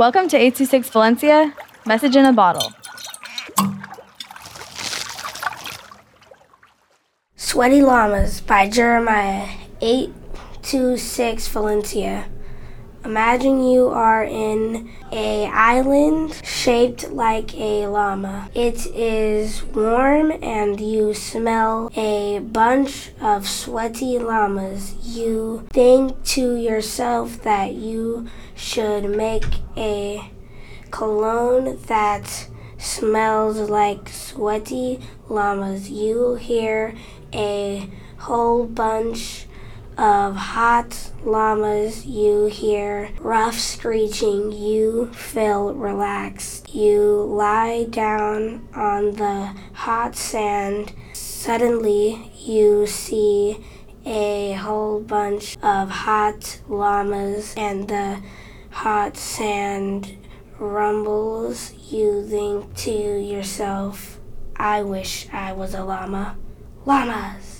Welcome to 826 Valencia, message in a bottle. Sweaty Llamas by Jeremiah 826 Valencia. Imagine you are in a island shaped like a llama. It is warm and you smell a bunch of sweaty llamas. You think to yourself that you should make a cologne that smells like sweaty llamas. You hear a whole bunch of hot llamas, you hear rough screeching, you feel relaxed. You lie down on the hot sand. Suddenly, you see a whole bunch of hot llamas, and the hot sand rumbles. You think to yourself, I wish I was a llama. Llamas!